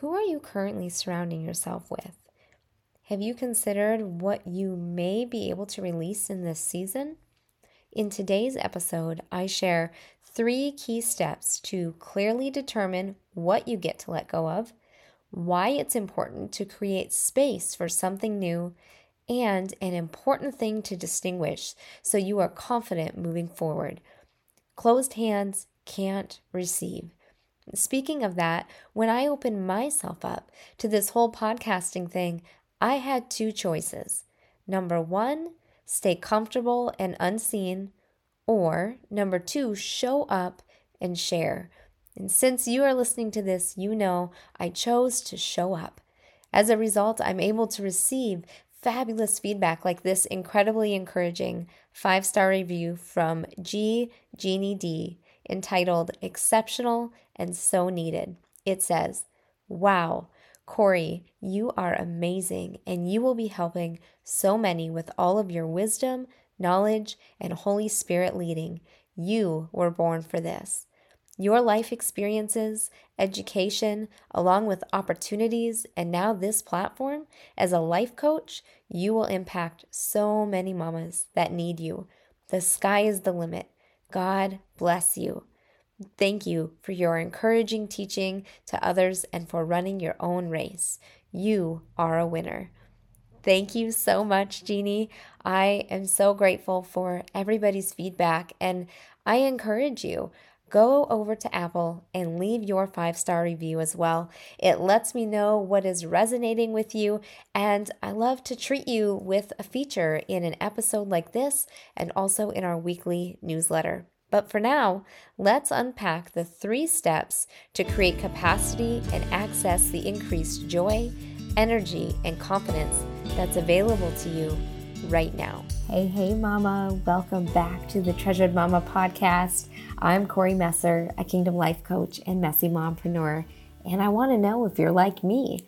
Who are you currently surrounding yourself with? Have you considered what you may be able to release in this season? In today's episode, I share three key steps to clearly determine what you get to let go of, why it's important to create space for something new, and an important thing to distinguish so you are confident moving forward. Closed hands can't receive. Speaking of that, when I opened myself up to this whole podcasting thing, I had two choices. Number one, stay comfortable and unseen, or number two, show up and share. And since you are listening to this, you know I chose to show up. As a result, I'm able to receive fabulous feedback like this incredibly encouraging five star review from G. Jeannie D entitled Exceptional and So Needed. It says, Wow, Kori, you are amazing, and you will be helping so many with all of your wisdom, knowledge, and Holy Spirit leading. You were born for this. Your life experiences, education, along with opportunities, and now this platform as a life coach, you will impact so many mamas that need you. The sky is the limit. God bless you. Thank you for your encouraging teaching to others and for running your own race. You are a winner. Thank you so much, Jeannie. I am so grateful for everybody's feedback, and I encourage you go over to Apple and leave your five star review as well. It lets me know what is resonating with you, and I love to treat you with a feature in an episode like this and also in our weekly newsletter. But for now, let's unpack the three steps to create capacity and access the increased joy, energy, and confidence that's available to you right now. Hey, hey, Mama. Welcome back to the Treasured Momma podcast. I'm Kori Messer, a Kingdom Life Coach and messy mompreneur, and I want to know if you're like me.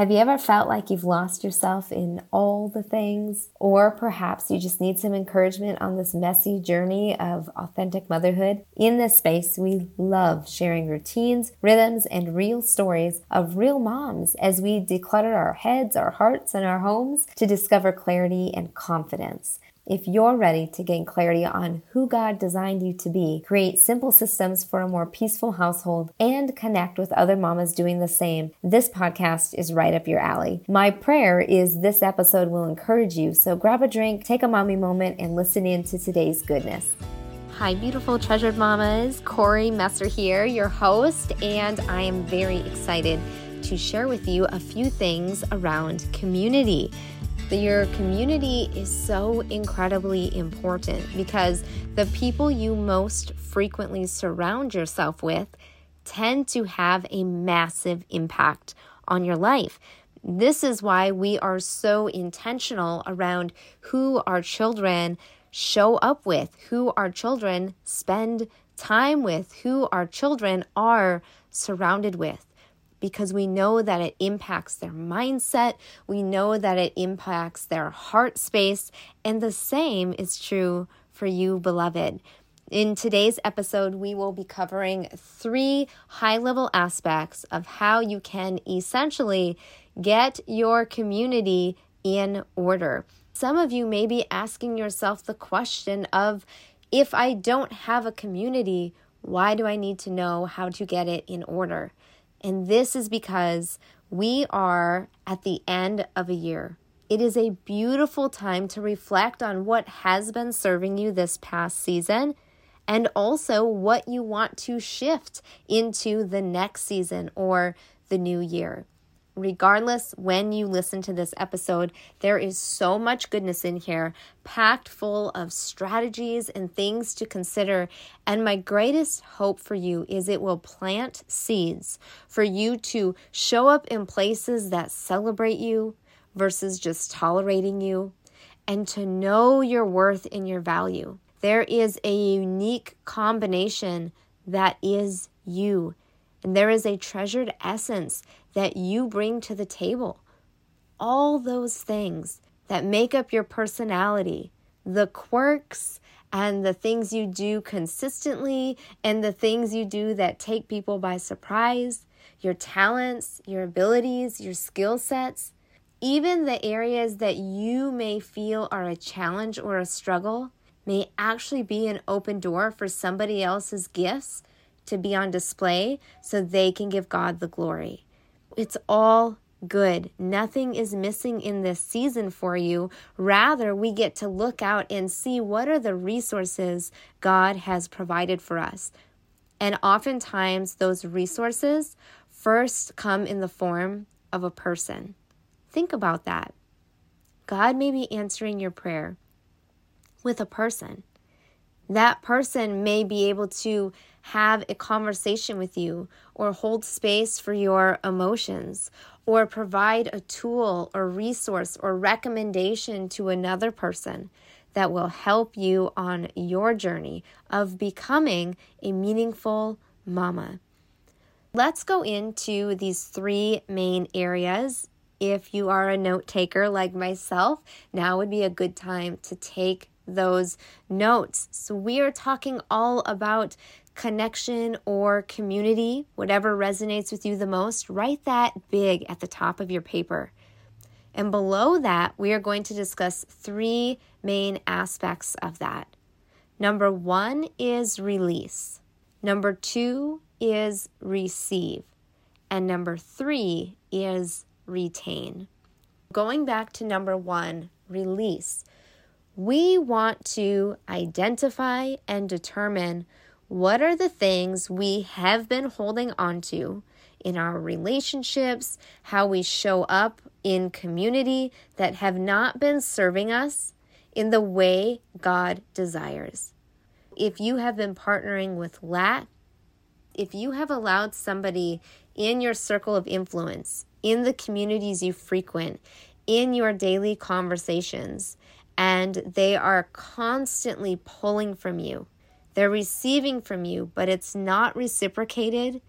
Have you ever felt like you've lost yourself in all the things? Or perhaps you just need some encouragement on this messy journey of authentic motherhood? In this space, we love sharing routines, rhythms, and real stories of real moms as we declutter our heads, our hearts, and our homes to discover clarity and confidence. If you're ready to gain clarity on who God designed you to be, create simple systems for a more peaceful household, and connect with other mamas doing the same, this podcast is right up your alley. My prayer is this episode will encourage you, so grab a drink, take a mommy moment, and listen in to today's goodness. Hi, beautiful treasured mamas. Kori Messer here, your host, and I am very excited to share with you a few things around community your community is so incredibly important because the people you most frequently surround yourself with tend to have a massive impact on your life. This is why we are so intentional around who our children show up with, who our children spend time with, who our children are surrounded with because we know that it impacts their mindset, we know that it impacts their heart space, and the same is true for you, beloved. In today's episode, we will be covering three high level aspects of how you can essentially get your community in order. Some of you may be asking yourself the question of if I don't have a community, why do I need to know how to get it in order? And this is because we are at the end of a year. It is a beautiful time to reflect on what has been serving you this past season and also what you want to shift into the next season or the new year regardless when you listen to this episode, there is so much goodness in here, packed full of strategies and things to consider. And my greatest hope for you is it will plant seeds for you to show up in places that celebrate you versus just tolerating you, and to know your worth and your value. There is a unique combination that is you. And there is a treasured essence that you bring to the table. All those things that make up your personality, the quirks and the things you do consistently, and the things you do that take people by surprise, your talents, your abilities, your skill sets, even the areas that you may feel are a challenge or a struggle may actually be an open door for somebody else's gifts to be on display so they can give God the glory. It's all good. Nothing is missing in this season for you. Rather, we get to look out and see what are the resources God has provided for us. And oftentimes, those resources first come in the form of a person. Think about that. God may be answering your prayer with a person. That person may be able to have a conversation with you or hold space for your emotions or provide a tool or resource or recommendation to another person that will help you on your journey of becoming a meaningful mama. Let's go into these three main areas. If you are a note taker like myself, now would be a good time to take those notes. So, we are talking all about connection or community, whatever resonates with you the most. Write that big at the top of your paper. And below that, we are going to discuss three main aspects of that. Number one is release, number two is receive, and number three is retain. Going back to number one, release. We want to identify and determine what are the things we have been holding on to in our relationships, how we show up in community that have not been serving us in the way God desires. If you have been partnering with lack, if you have allowed somebody in your circle of influence, in the communities you frequent, in your daily conversations, and they are constantly pulling from you. They're receiving from you, but it's not reciprocated,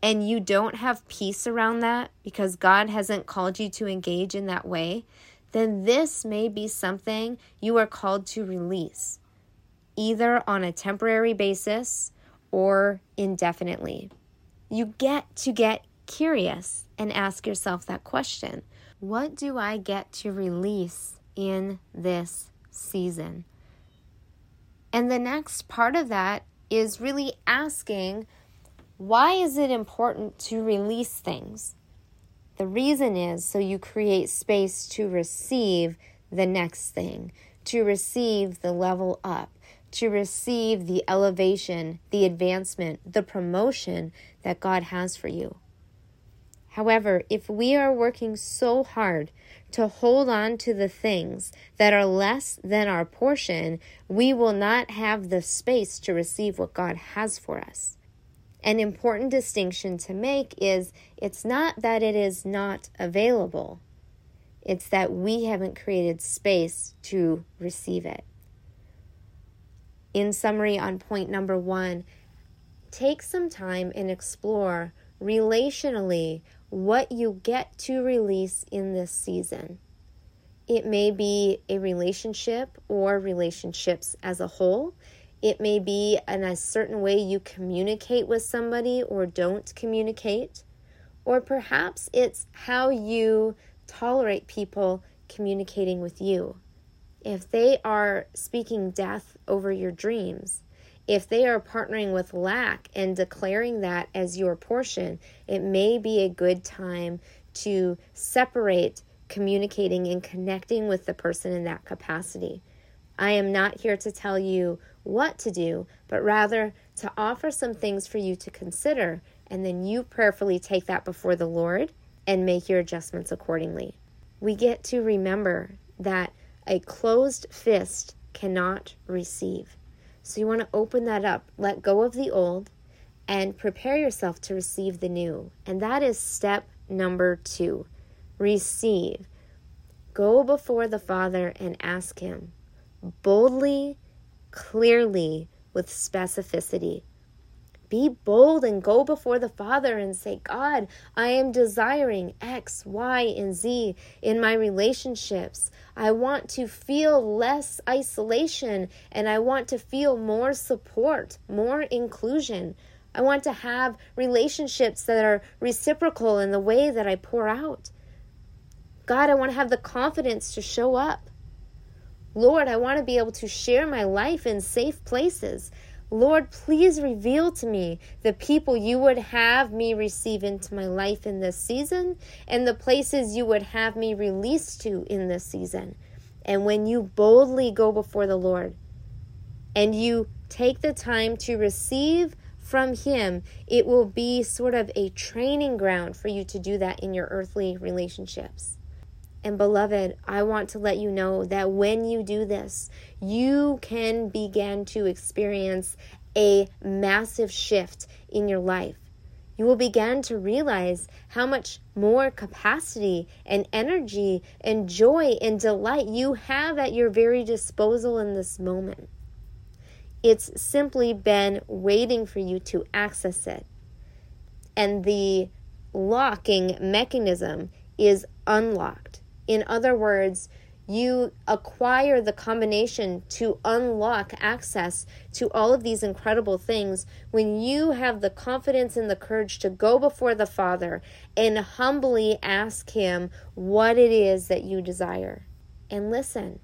and you don't have peace around that because God hasn't called you to engage in that way, then this may be something you are called to release, either on a temporary basis or indefinitely. You get to get curious and ask yourself that question What do I get to release in this season. And the next part of that is really asking why is it important to release things? The reason is so you create space to receive the next thing, to receive the level up, to receive the elevation, the advancement, the promotion that God has for you. However, if we are working so hard to hold on to the things that are less than our portion, we will not have the space to receive what God has for us. An important distinction to make is it's not that it is not available, it's that we haven't created space to receive it. In summary, on point number one, take some time and explore relationally what you get to release in this season. It may be a relationship or relationships as a whole. It may be in a certain way you communicate with somebody or don't communicate. Or perhaps it's how you tolerate people communicating with you. If they are speaking death over your dreams, if they are partnering with lack and declaring that as your portion, it may be a good time to separate communicating and connecting with the person in that capacity. I am not here to tell you what to do, but rather to offer some things for you to consider, and then you prayerfully take that before the Lord and make your adjustments accordingly. We get to remember that a closed fist cannot receive. So you want to open that up, let go of the old, and prepare yourself to receive the new. And that is step number two receive. Go before the Father and ask Him boldly, clearly, with specificity. Be bold and go before the Father and say, God, I am desiring X, Y, and Z in my relationships. I want to feel less isolation and I want to feel more support, more inclusion. I want to have relationships that are reciprocal in the way that I pour out. God, I want to have the confidence to show up. Lord, I want to be able to share my life in safe places. Lord, please reveal to me the people you would have me receive into my life in this season and the places you would have me release to in this season. And when you boldly go before the Lord and you take the time to receive from Him, it will be sort of a training ground for you to do that in your earthly relationships. And beloved, I want to let you know that when you do this, you can begin to experience a massive shift in your life. You will begin to realize how much more capacity and energy and joy and delight you have at your very disposal in this moment. It's simply been waiting for you to access it. And the locking mechanism is unlocked. In other words, you acquire the combination to unlock access to all of these incredible things when you have the confidence and the courage to go before the Father and humbly ask Him what it is that you desire. And listen.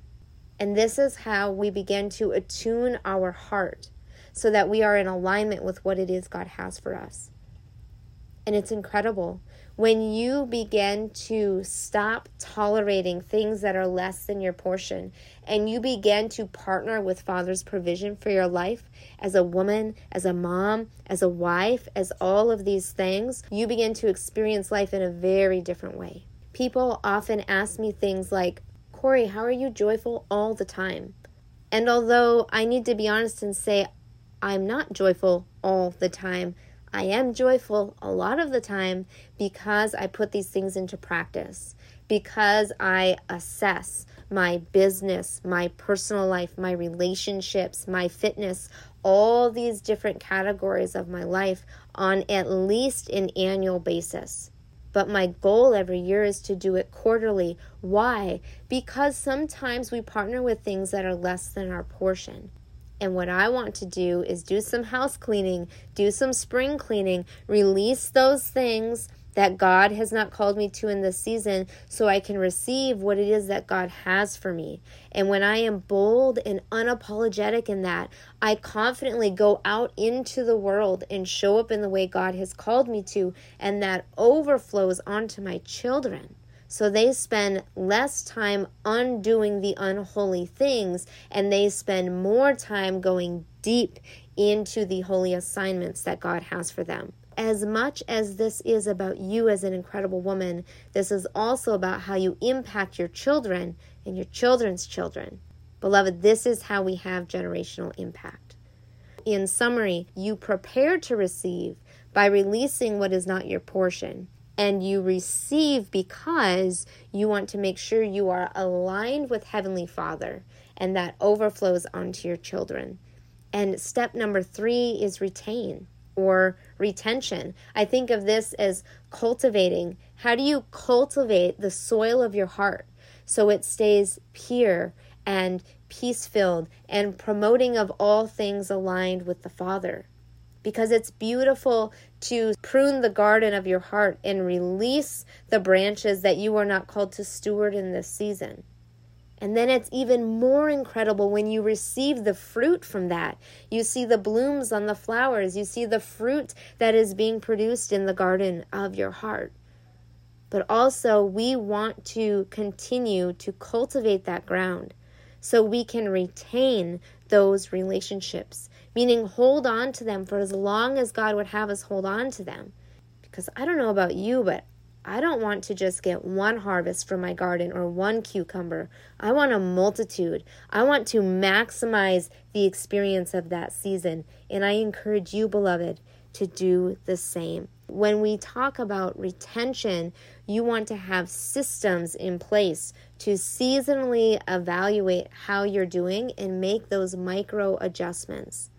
And this is how we begin to attune our heart so that we are in alignment with what it is God has for us. And it's incredible when you begin to stop tolerating things that are less than your portion and you begin to partner with Father's provision for your life as a woman, as a mom, as a wife, as all of these things, you begin to experience life in a very different way. People often ask me things like, Kori, how are you joyful all the time? And although I need to be honest and say, I'm not joyful all the time, I am joyful a lot of the time because I put these things into practice, because I assess my business, my personal life, my relationships, my fitness, all these different categories of my life on at least an annual basis. But my goal every year is to do it quarterly. Why? Because sometimes we partner with things that are less than our portion. And what I want to do is do some house cleaning, do some spring cleaning, release those things that God has not called me to in this season so I can receive what it is that God has for me. And when I am bold and unapologetic in that, I confidently go out into the world and show up in the way God has called me to, and that overflows onto my children. So they spend less time undoing the unholy things and they spend more time going deep into the holy assignments that God has for them. As much as this is about you as an incredible woman, this is also about how you impact your children and your children's children. Beloved, this is how we have generational impact. In summary, you prepare to receive by releasing what is not your portion and you receive because you want to make sure you are aligned with Heavenly Father and that overflows onto your children. And step number three is retain or retention. I think of this as cultivating. How do you cultivate the soil of your heart so it stays pure and peace filled and promoting of all things aligned with the Father? Because it's beautiful to prune the garden of your heart and release the branches that you are not called to steward in this season. And then it's even more incredible when you receive the fruit from that. You see the blooms on the flowers, you see the fruit that is being produced in the garden of your heart. But also, we want to continue to cultivate that ground so we can retain those relationships meaning hold on to them for as long as God would have us hold on to them. Because I don't know about you, but I don't want to just get one harvest from my garden or one cucumber. I want a multitude. I want to maximize the experience of that season. And I encourage you, beloved, to do the same. When we talk about retention, you want to have systems in place to seasonally evaluate how you're doing and make those micro adjustments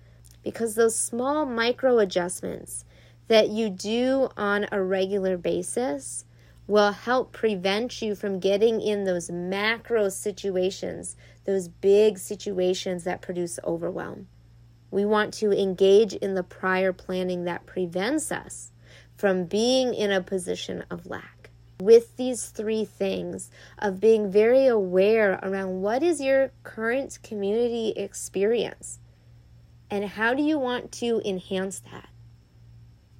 because those small micro adjustments that you do on a regular basis will help prevent you from getting in those macro situations, those big situations that produce overwhelm. We want to engage in the prior planning that prevents us from being in a position of lack. With these three things of being very aware around what is your current community experience and how do you want to enhance that?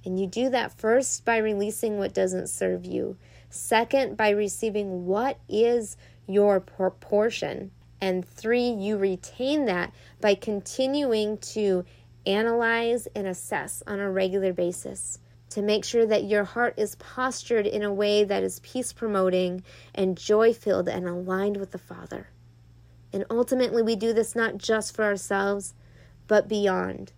And you do that first by releasing what doesn't serve you, second, by receiving what is your proportion, and three, you retain that by continuing to analyze and assess on a regular basis to make sure that your heart is postured in a way that is peace promoting and joy filled and aligned with the Father. And ultimately, we do this not just for ourselves, but beyond.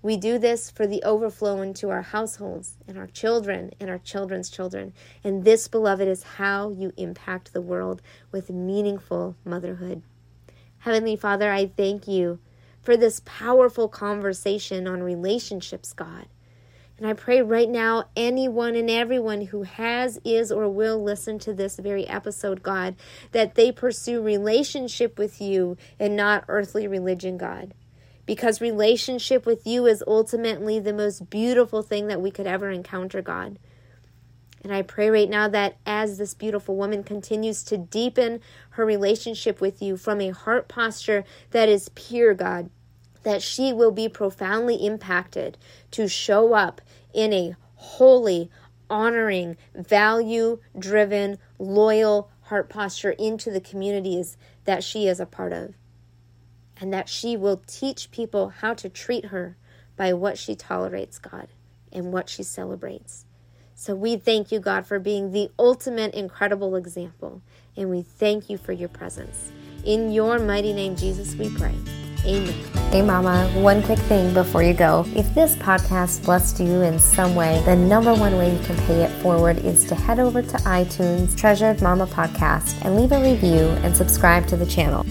We do this for the overflow into our households and our children and our children's children. And this, beloved, is how you impact the world with meaningful motherhood. Heavenly Father, I thank you for this powerful conversation on relationships, God. And I pray right now, anyone and everyone who has, is, or will listen to this very episode, God, that they pursue relationship with you and not earthly religion, God because relationship with you is ultimately the most beautiful thing that we could ever encounter, God. And I pray right now that as this beautiful woman continues to deepen her relationship with you from a heart posture that is pure, God, that she will be profoundly impacted to show up in a holy, honoring, value driven, loyal heart posture into the communities that she is a part of and that she will teach people how to treat her by what she tolerates, God, and what she celebrates. So we thank you, God, for being the ultimate incredible example, and we thank you for your presence. In your mighty name, Jesus, we pray. Amen. Hey, Mama, one quick thing before you go. If this podcast blessed you in some way, the number one way you can pay it forward is to head over to iTunes, Treasured Momma Podcast, and leave a review and subscribe to the channel.